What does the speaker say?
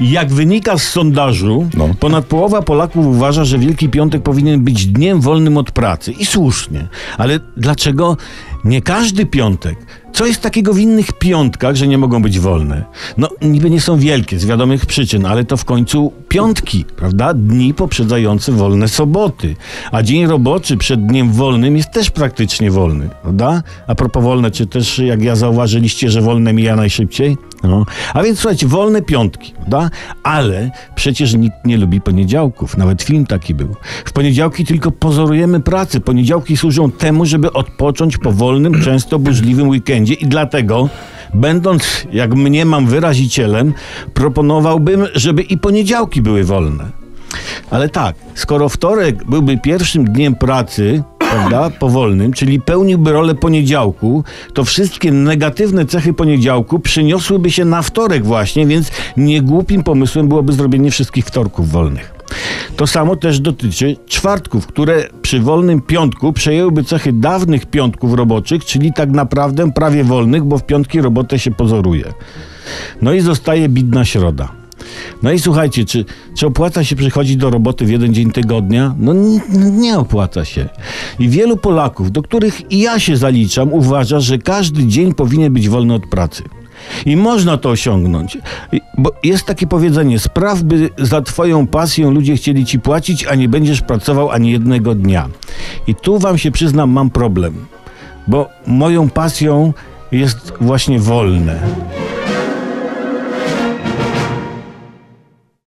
Jak wynika z sondażu, No. ponad połowa Polaków uważa, że Wielki Piątek powinien być dniem wolnym od pracy. I słusznie. Ale dlaczego nie każdy piątek? Co jest takiego w innych piątkach, że nie mogą być wolne? No, niby nie są wielkie z wiadomych przyczyn, ale to w końcu piątki, prawda? Dni poprzedzające wolne soboty. A dzień roboczy przed dniem wolnym jest też praktycznie wolny, prawda? A propos wolne, czy też jak ja zauważyliście, że wolne mija najszybciej? No. A więc słuchajcie, wolne piątki, prawda? Ale przecież nikt nie lubi poniedziałków. Nawet film taki był. W poniedziałki tylko pozorujemy pracy. Poniedziałki służą temu, żeby odpocząć po wolnym, często burzliwym weekendzie i dlatego, będąc, jak mnie mam wyrazicielem, proponowałbym, żeby i poniedziałki były wolne. Ale tak, skoro wtorek byłby pierwszym dniem pracy, prawda, powolnym, czyli pełniłby rolę poniedziałku, to wszystkie negatywne cechy poniedziałku przyniosłyby się na wtorek właśnie, więc niegłupim pomysłem byłoby zrobienie wszystkich wtorków wolnych. To samo też dotyczy czwartków, które przy wolnym piątku przejęłyby cechy dawnych piątków roboczych, czyli tak naprawdę prawie wolnych, bo w piątki robotę się pozoruje. No i zostaje bidna środa. No i słuchajcie, czy, czy opłaca się przychodzić do roboty w jeden dzień tygodnia? No nie, nie opłaca się. I wielu Polaków, do których i ja się zaliczam, uważa, że każdy dzień powinien być wolny od pracy. I można to osiągnąć. Bo jest takie powiedzenie: spraw, by za Twoją pasję ludzie chcieli Ci płacić, a nie będziesz pracował ani jednego dnia. I tu Wam się przyznam, mam problem. Bo moją pasją jest właśnie wolne.